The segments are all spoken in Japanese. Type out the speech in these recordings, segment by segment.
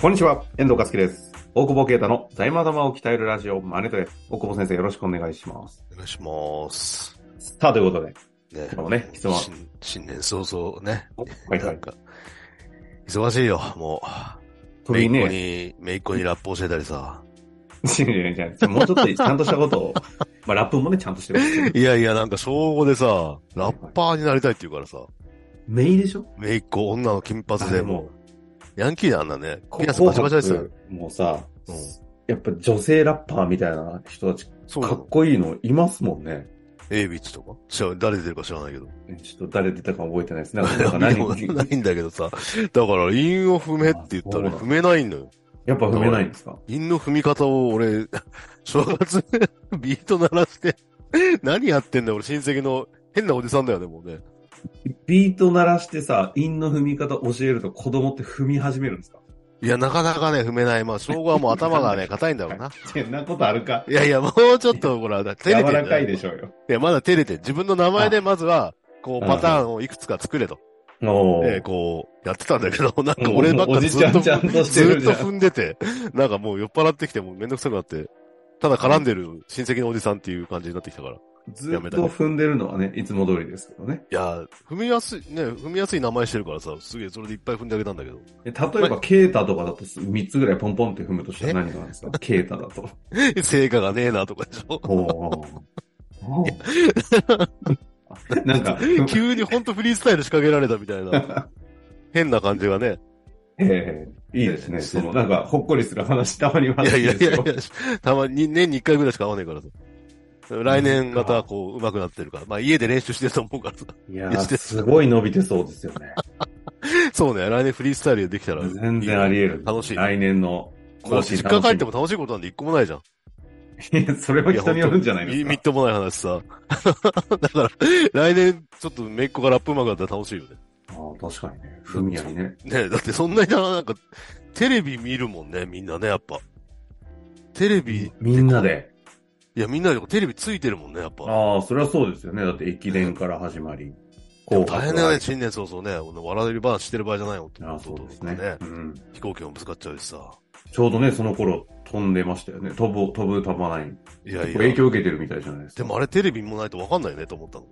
こんにちは、遠藤和樹です。大久保啓太の財務頭を鍛えるラジオ、マネトレ。大久保先生よろしくお願いします。お願いします。さあ、ということで、ね。今日もね質問新新年早々ね。はいはい。忙しいよ、もう。めいっ子ね、に、めいっ子にラップ教えたりさ。いやいやいやもうちょっとちゃんとしたことを、まあラップもね、ちゃんとしてる。いやいや、なんか小5でさ、ラッパーになりたいって言うからさ。メイでしょ？めいっ子、女の金髪でももう、ヤンキーであんなね。う、ピアスバチバチですよ。もうさ、うんやっぱ女性ラッパーみたいな人たち、かっこいいのいますもんね。エイビッチとか？知ら誰出てるか知らないけど。ちょっと誰出たか覚えてないですね。なんか何ないんだけどさ。だから、韻を踏めって言ったら踏めないのよ。やっぱ踏めないんですか？韻の踏み方を俺、正月、ビート鳴らして、何やってんだよ、俺親戚の変なおじさんだよね、もうね。ビート鳴らしてさ、韻の踏み方教えると子供って踏み始めるんですか？いや、なかなかね、踏めない。まあ、小五はもう頭がね、硬いんだろうな。そんなことあるか？いやいや、もうちょっと、ほら、照れて柔らかいでしょうよ。いや、まだ照れてん。自分の名前でまずは、こう、あパターンをいくつか作れと。おで、こう、やってたんだけど、なんか俺ばっかずっと、としてずっと。踏んでて、なんかもう酔っ払ってきてもうめんどくさくなって、ただ絡んでる親戚のおじさんっていう感じになってきたから。いずっと踏んでるのはね、いつも通りですけどね。や、踏みやすい、ね、踏みやすい名前してるからさ、すげえそれでいっぱい踏んであげたんだけど。え例えば、ケータとかだと3つぐらいポンポンって踏むとしたら何がなんですか？ケータだと。成果がねえなとかでしょ？おーなんか、急にほんとフリースタイル仕掛けられたみたいな、変な感じがね。ええいいですね。その、なんか、ほっこりする話たまにはいやいやいやいよや、たまに年に一回ぐらいしか会わないからさ。来年またこう、上手くなってるから。まあ家で練習してると思うからさ。いやー、すごい伸びてそうですよね。そうね、来年フリースタイルでできたら。全然あり得る。楽しい来年のまあ実家帰っても楽しいことなんで一個もないじゃん。いやそれは人によるんじゃないですか。みみっともない話さ。だから、来年ちょっとめいっ子がラップうまくなったら楽しいよね。ああ、確かにね。ふみやにね。ねだってそんなにな、なんか、テレビ見るもんね、みんなね、やっぱ。テレビ、みんなで。いや、みんなでテレビついてるもんね、やっぱ。ああ、それはそうですよね。だって駅伝から始まり。大変だよね、紅新年早々ね。笑える話してる場合じゃないよって白ああ、そうですね。うん。飛行機もぶつかっちゃうしさ。ちょうどね、その頃飛んでましたよね。飛ぶ、飛ぶ、飛ばない。いやい影や。響受けてるみたいじゃないですか。でもあれテレビもないとわかんないよね、と思ったの。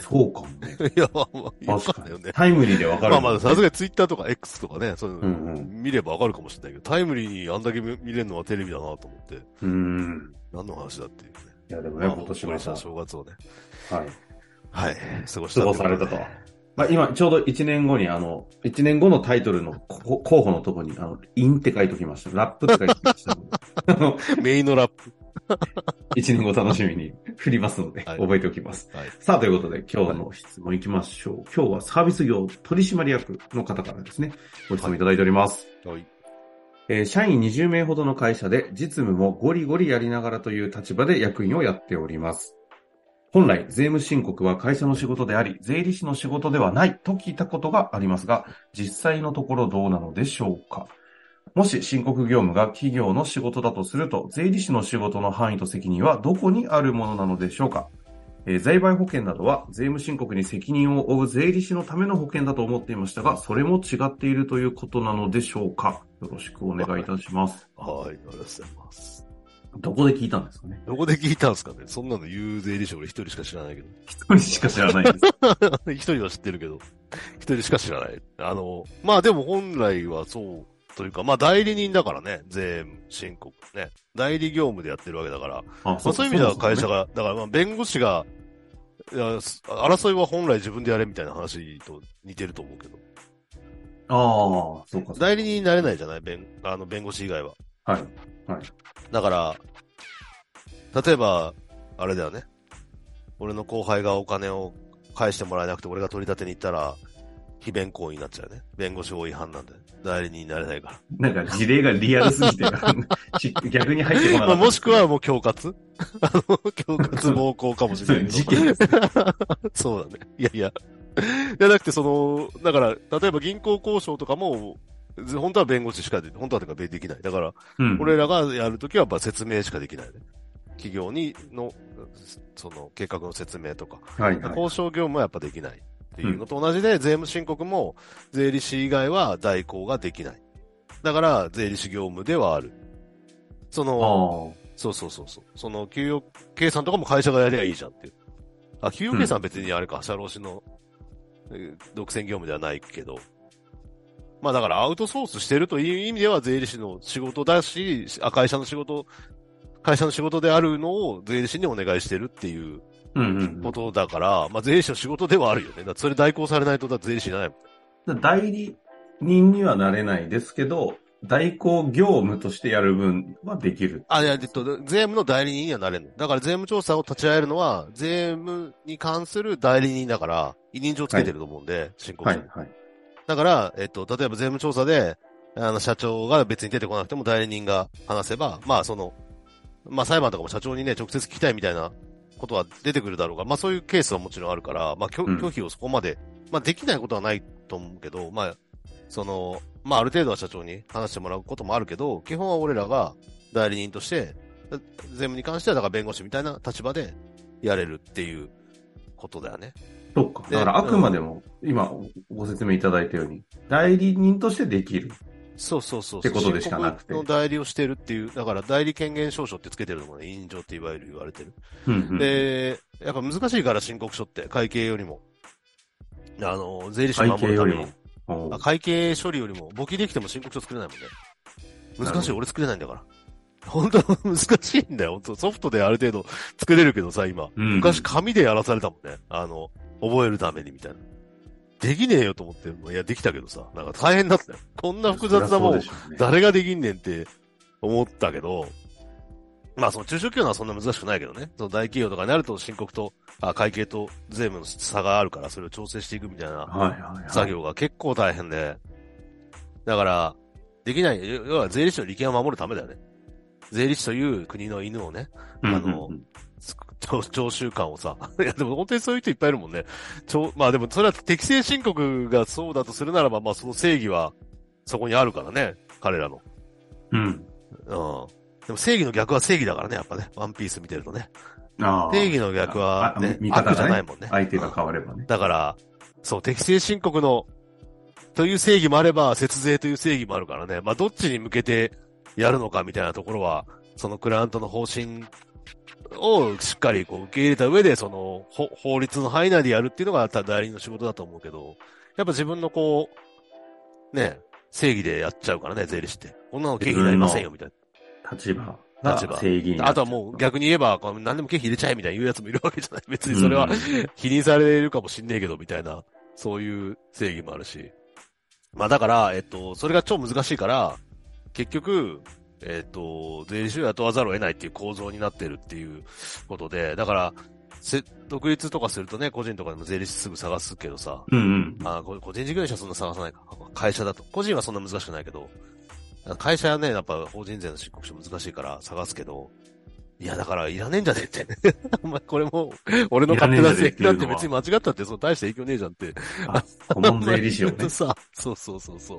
そうかもね。いや、まあ、わ確かんないよね。タイムリーでわかる。まあまあ、さすがにツイッターとか X とかね、そういうのうんうん見ればわかるかもしれないけど、タイムリーにあんだけ見見れるのはテレビだなと思って、うん。何の話だっていうね。いや、でもね、まあ今年はさ正月をね、はい。はい、過ごした過ごされたと。まあ今、ちょうど1年後に、あの、1年後のタイトルのこ候補のとこに、あの、インって書いときました。ラップって書いときました メインのラップ。1年後楽しみに振りますので、はい覚えておきます。はい。さあ、ということで、今日の質問いきましょう。今日はサービス業取締役の方からですね、ご質問いただいております。はい。えー社員20名ほどの会社で実務もゴリゴリやりながらという立場で役員をやっております。本来、税務申告は会社の仕事であり、税理士の仕事ではないと聞いたことがありますが、実際のところどうなのでしょうかもし申告業務が企業の仕事だとすると、税理士の仕事の範囲と責任はどこにあるものなのでしょうかえー財売保険などは税務申告に責任を負う税理士のための保険だと思っていましたが、それも違っているということなのでしょうか？よろしくお願いいたします。はい、ありがとうございます。どこで聞いたんですかね？どこで聞いたんですかね？そんなの言う税理士俺一人しか知らないけど。一人しか知らないです。一人は知ってるけど、一人しか知らない。あの、まあでも本来はそうというか、まあ代理人だからね、税務申告ね。代理業務でやってるわけだから、あまあ、そういう意味では会社が。が、だからまあ弁護士が、いやす争いは本来自分でやれみたいな話と似てると思うけど。ああ、そうか。代理人になれないじゃない弁、あの弁護士以外は。はい。はい。だから、例えば、あれだよね。俺の後輩がお金を返してもらえなくて俺が取り立てに行ったら、非弁行為になっちゃうよね。弁護士法違反なんで。代理人になれないから。なんか事例がリアルすぎて、し逆に入ってこなかまあ、った。もしくはもう恐喝あの、恐喝暴行かもしれない。事件です。そうだね。いやいや。じゃなくて、その、だから、例えば銀行交渉とかも、ず本当は弁護士しかで、本当はとできない。だから、うん。俺らがやるときはやっぱ説明しかできないね。企業にの、その計画の説明とか、はい、はい。交渉業務はやっぱできないっていうのと同じで、税務申告も税理士以外は代行ができない。だから、税理士業務ではある。その、あそうそうそうそう。その、給与計算とかも会社がやりゃいいじゃんっていう。あ、給与計算は別にあれか、社労士の、えー独占業務ではないけど。まあだからアウトソースしてるという意味では税理士の仕事だし、あ会社の仕事、会社の仕事であるのを税理士にお願いしてるっていうあ。うんうんこ。とだから、まあ税理士の仕事ではあるよね。だそれ代行されないとだ税理士にならないもん。代理人にはなれないですけど、代行業務としてやる分はできる。あ、いや、えっと、税務の代理人にはなれるの。だから税務調査を立ち会えるのは、税務に関する代理人だから、委任状つけてると思うんで、申告書に。はいはい。だから、えっと、例えば税務調査で、あの、社長が別に出てこなくても代理人が話せば、まあ、その、まあ、裁判とかも社長にね、直接聞きたいみたいなことは出てくるだろうが、まあ、そういうケースはもちろんあるから、まあ、拒うん拒否をそこまで、まあ、できないことはないと思うけど、まあ、その、まあ、ある程度は社長に話してもらうこともあるけど、基本は俺らが代理人として、税務に関してはだから弁護士みたいな立場でやれるっていうことだよね。そっか。でだからあくまでも、今ご説明いただいたように、代理人としてできる。そうそうそうそう。ってことでしかなくて申告の代理をしてるっていう、だから代理権限証書ってつけてるのもね、委任状っていわゆる言われてる。うんうん、で、やっぱ難しいから申告書って、会計よりも。あの、税理士を守るために会計会計処理よりも、簿記できても申告書作れないもんね。難しい、俺作れないんだから。本当難しいんだよ。本当ソフトである程度作れるけどさ、今。うん昔紙でやらされたもんね。あの、覚えるためにみたいな。できねえよと思って、いや、できたけどさ、なんか大変だったよ。こんな複雑なもん誰ができんねんって思ったけど、まあその中小企業のはそんな難しくないけどね。その大企業とかになると申告と、あ会計と税務の差があるからそれを調整していくみたいな。作業が結構大変で。だから、できない、要要は税理士の利権を守るためだよね。税理士という国の犬をね、うんうんあのつ常常習慣をさ。いや、でも本当にそういう人いっぱいいるもんね。ちょまあでもそれは適正申告がそうだとするならば、まあその正義はそこにあるからね。彼らの。うん。うん。でも正義の逆は正義だからね、やっぱね。ワンピース見てるとね。ああ正義の逆はあね、見方悪じゃないもんね。相手が変わればね。だから、そう、適正申告の、という正義もあれば、節税という正義もあるからね。まあ、どっちに向けてやるのかみたいなところは、そのクライアントの方針をしっかりこう受け入れた上で、その、ほ法律の範囲内でやるっていうのが代理人の仕事だと思うけど、やっぱ自分のこう、ね、正義でやっちゃうからね、税理士って。こんなの経費になりませんよ、みたい立場が立場正義あとはもう逆に言えば、何でも経費入れちゃえみたいな言うやつもいるわけじゃない。別にそれはうん否認されるかもしんねえけど、みたいな、そういう正義もあるし。まあだから、えっと、それが超難しいから、結局、えっと、税理士を雇わざるを得ないっていう構造になってるっていうことで、だから、せ独立とかするとね、個人とかでも税理士すぐ探すけどさ、うんうん。あこ個人事業主はそんな探さないか。会社だと。個人はそんな難しくないけど、会社はね、やっぱ法人税の申告書難しいから探すけど、いや、だからいらねえんじゃねえって。お前、これも、俺の勝手な責任だって別に間違ったって、そう大した影響ねえじゃんって。あ、顧問税理士をね。さ、そうそうそうそう。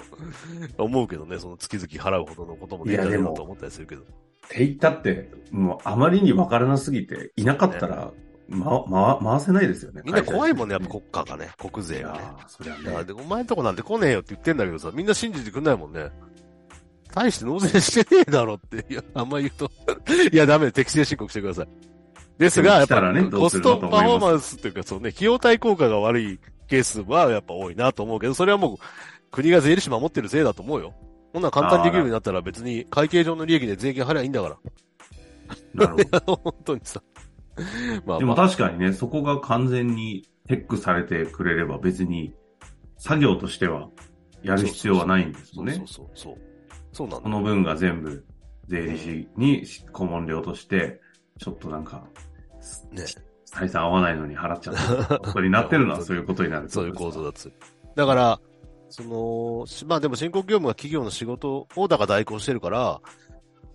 思うけどね、その月々払うほどのこともねえんじゃねえのと思ったりするけど。って言ったって、もうあまりに分からなすぎて、いなかったら、ま、ま、回せないですよね。みんな怖いもんね、やっぱこ国家がね、国税がね。そりゃね。でお前んとこなんて来ねえよって言ってんだけどさ、みんな信じてくんないもんね。大して納税してねえだろって、いや、あんま言うと、いや、ダメ、適正申告してください。ですが、やっぱ、ねどコストパフォーマンスっていうか、そうね、費用対効果が悪いケースはやっぱ多いなと思うけど、それはもう、国が税理士守ってるせいだと思うよ。こんなん簡単にできるようになったら別に会計上の利益で税金払えばいいんだから。なるほど。本当にさ。まあでもまあ、確かにね、そこが完全にテックされてくれれば別に作業としてはやる必要はないんですもんね。そうそうそう。そうなんだこの分が全部税理士に顧問料として、ちょっとなんか、ね。採算合わないのに払っちゃったことになってるのは そういうことになる。そういう構造だっつ。だから、その、しまあでも申告業務は企業の仕事をだから代行してるから、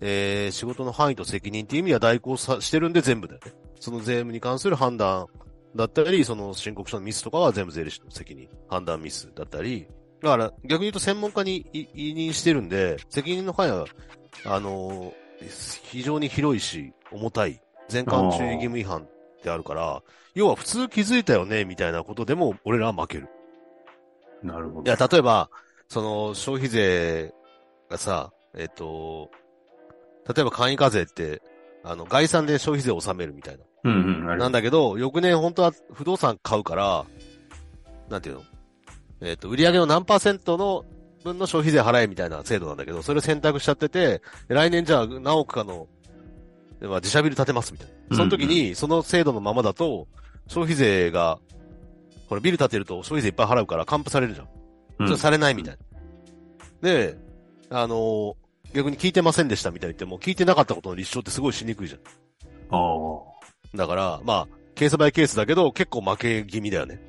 えー、仕事の範囲と責任っていう意味では代行さしてるんで全部だよね。その税務に関する判断だったり、その申告書のミスとかは全部税理士の責任。判断ミスだったり。だから逆に言うと専門家にい委任してるんで、責任の範囲は、あのー非常に広いし、重たい。全館注意義務違反ってあるから、要は普通気づいたよね、みたいなことでも俺らは負ける。なるほど。いや、例えば、その消費税がさ、えっ、と、例えば簡易課税って、あの、概算で消費税を納めるみたいな。うんうん。なんだけど、翌年本当は不動産買うから、なんていうの？えっ、と、売上の何パーセントの分の消費税払えみたいな制度なんだけど、それを選択しちゃってて、来年じゃあ何億かの、まあ、自社ビル建てますみたいな。その時に、その制度のままだと、消費税が、これビル建てると消費税いっぱい払うから還付されるじゃんそれされないみたいな。で、あのー逆に聞いてませんでしたみたいに言っても、聞いてなかったことの立証ってすごいしにくいじゃん。ああ。だから、まあ、ケースバイケースだけど、結構負け気味だよね。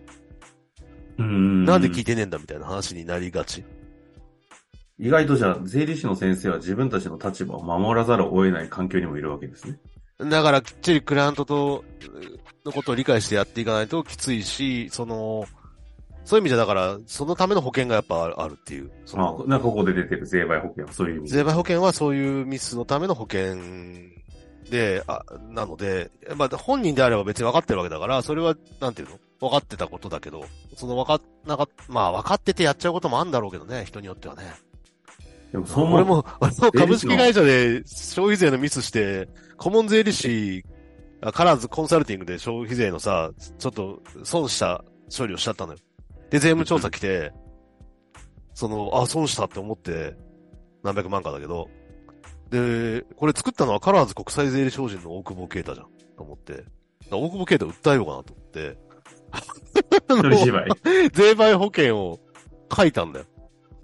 うん。なんで聞いてねえんだみたいな話になりがち。意外とじゃあ、税理士の先生は自分たちの立場を守らざるを得ない環境にもいるわけですね。だから、きっちりクライアントと、のことを理解してやっていかないときついし、その、そういう意味じゃ、だから、そのための保険がやっぱあるっていう。そあのなんかここで出てる税賠保険はそういう意味税賠保険はそういうミスのための保険で、あ、なので、まあ、本人であれば別に分かってるわけだから、それは、なんていうの？分かってたことだけど、その分かっなかっ、まあ分かっててやっちゃうこともあるんだろうけどね、人によってはね。でもそう思う俺も、俺も株式会社で消費税のミスして、顧問税理士、あカラーズコンサルティングで消費税のさ、ちょっと損した処理をしちゃったのよ。で、税務調査来て、その、あ、損したって思って、何百万かだけど、で、これ作ったのはカラーズ国際税理士法人の大久保啓太じゃん、と思って。大久保啓太訴えようかなと思って。税賠保険を書いたんだよ。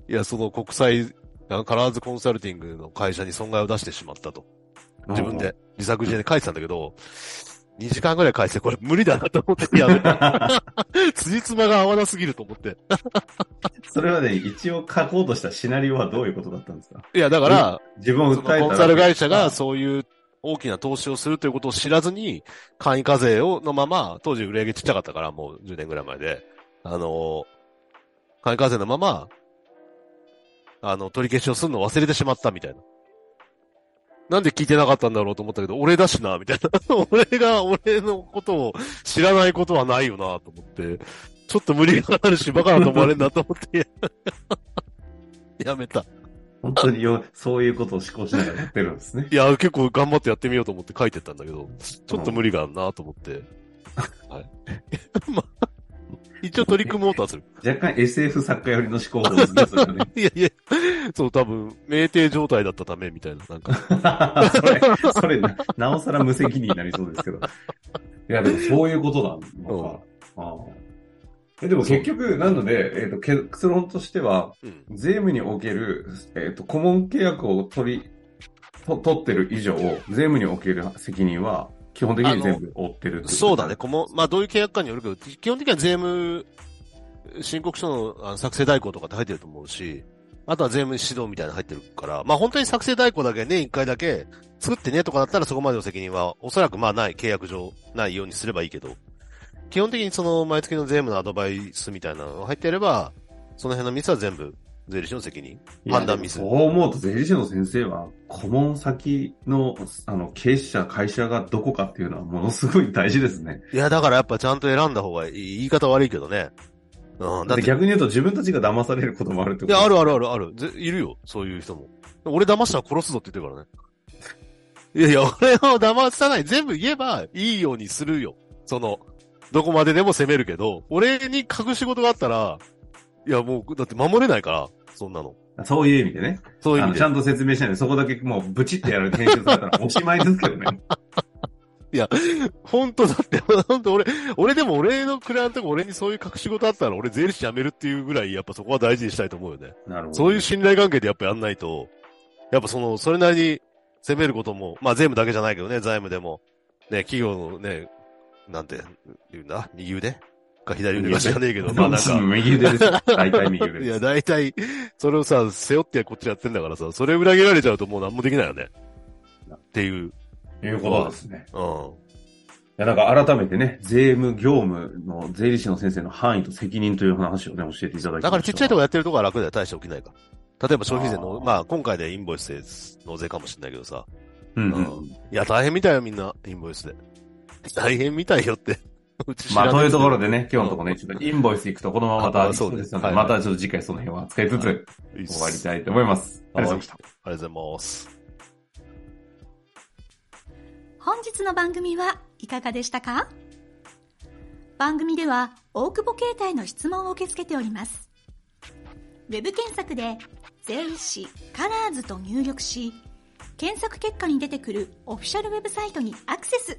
いや、その国際、あカラーズコンサルティングの会社に損害を出してしまったと。自分で、自作自演で書いてたんだけど、2時間ぐらい返してこれ無理だなと思ってやめた。辻褄が合わなすぎると思って。それはね、一応書こうとしたシナリオはどういうことだったんですか？いや、だから、自分をそ訴えたコンサル会社がそういう大きな投資をするということを知らずに、簡易課税をのまま、当時売り上げちっちゃかったから、もう10年ぐらい前で、あの、簡易課税のまま、あの、取り消しをするのを忘れてしまったみたいな。なんで聞いてなかったんだろうと思ったけど、俺だしな、みたいな。俺が、俺のことを知らないことはないよな、と思って、ちょっと無理があるし、バカだと思われるなと思って、やめた。本当によ、そういうことを思考しながらやってるんですね。いや、結構頑張ってやってみようと思って書いてったんだけど、ちょっと無理があるなと思って。はい。まあ、一応取り組もうとはする。若干 SF 作家寄りの思考法ですね、そね。いやいや、そう多分、酩酊状態だったためみたいな、なんか。それ、それな、なおさら無責任になりそうですけど。いや、でもそういうことなのか。ああえでも結局、なので、えっ、と、結論としては、うん。税務における、えっ、と、顧問契約を取り、と取ってる以上、税務における責任は、基本的に全部負ってるそうだね。。この、まあ、どういう契約かによるけど、基本的には税務申告書の作成代行とかって入ってると思うし、あとは税務指導みたいなの入ってるから、まあ、本当に作成代行だけ年一回だけ作ってねとかだったらそこまでの責任はおそらくまあない、契約上ないようにすればいいけど、基本的にその毎月の税務のアドバイスみたいなのが入っていれば、その辺のミスは全部税理士の責任？判断ミス？そう思うと、税理士の先生は、顧問先の、あの、経営者、会社がどこかっていうのはものすごい大事ですね。いや、だからやっぱちゃんと選んだ方がいい。言い方悪いけどね。うん、だって、逆に言うと自分たちが騙されることもあるってことや、あるあるあるある。ぜいるよ。そういう人も。俺騙したら殺すぞって言ってるからね。いやいや、俺を騙さない。全部言えばいいようにするよ。その、どこまででも責めるけど、俺に隠し事があったら、いやもう、だって守れないから、そんなの。そういう意味でね。そういう意味で。ちゃんと説明しないで、そこだけもうブチってやる編集されたらおしまいですけどね。本当だって、本当俺、俺でも俺のクライアントが俺にそういう隠し事あったら俺税理士辞めるっていうぐらい、やっぱそこは大事にしたいと思うよね。なるほど。そういう信頼関係でやっぱやんないと、やっぱその、それなりに責めることも、まあ税務だけじゃないけどね、財務でも、ね、企業のね、なんて言うんだ？右腕か左腕か知らねえけど、まあなんか、右腕ですよ。大体右腕いや、です。大体、それをさ、背負ってこっちやってんだからさ、それ裏切られちゃうともう何もできないよね。っていう、いうことですね。うん。いや、なんか改めてね、税務業務の税理士の先生の範囲と責任という話をね、教えていただき。だからちっちゃいとこやってるとこは楽だよ、大して起きないから。例えば消費税の、あーまあ今回でインボイスで納税かもしれないけどさ、うんう。うんいや、大変みたいよ、みんな、インボイスで。大変みたいよって。まあ、というところでね、今日のところね、ちょっとインボイス行くとこのまままたあそうですはいまたちょっと次回その辺は使いつつ、いい終わりたいと思います。ありがとうございました。ありがとうございます。本日の番組はいかがでしたか？番組では大久保携帯の質問を受け付けております。ウェブ検索で税理士カラーズと入力し、検索結果に出てくるオフィシャルウェブサイトにアクセス。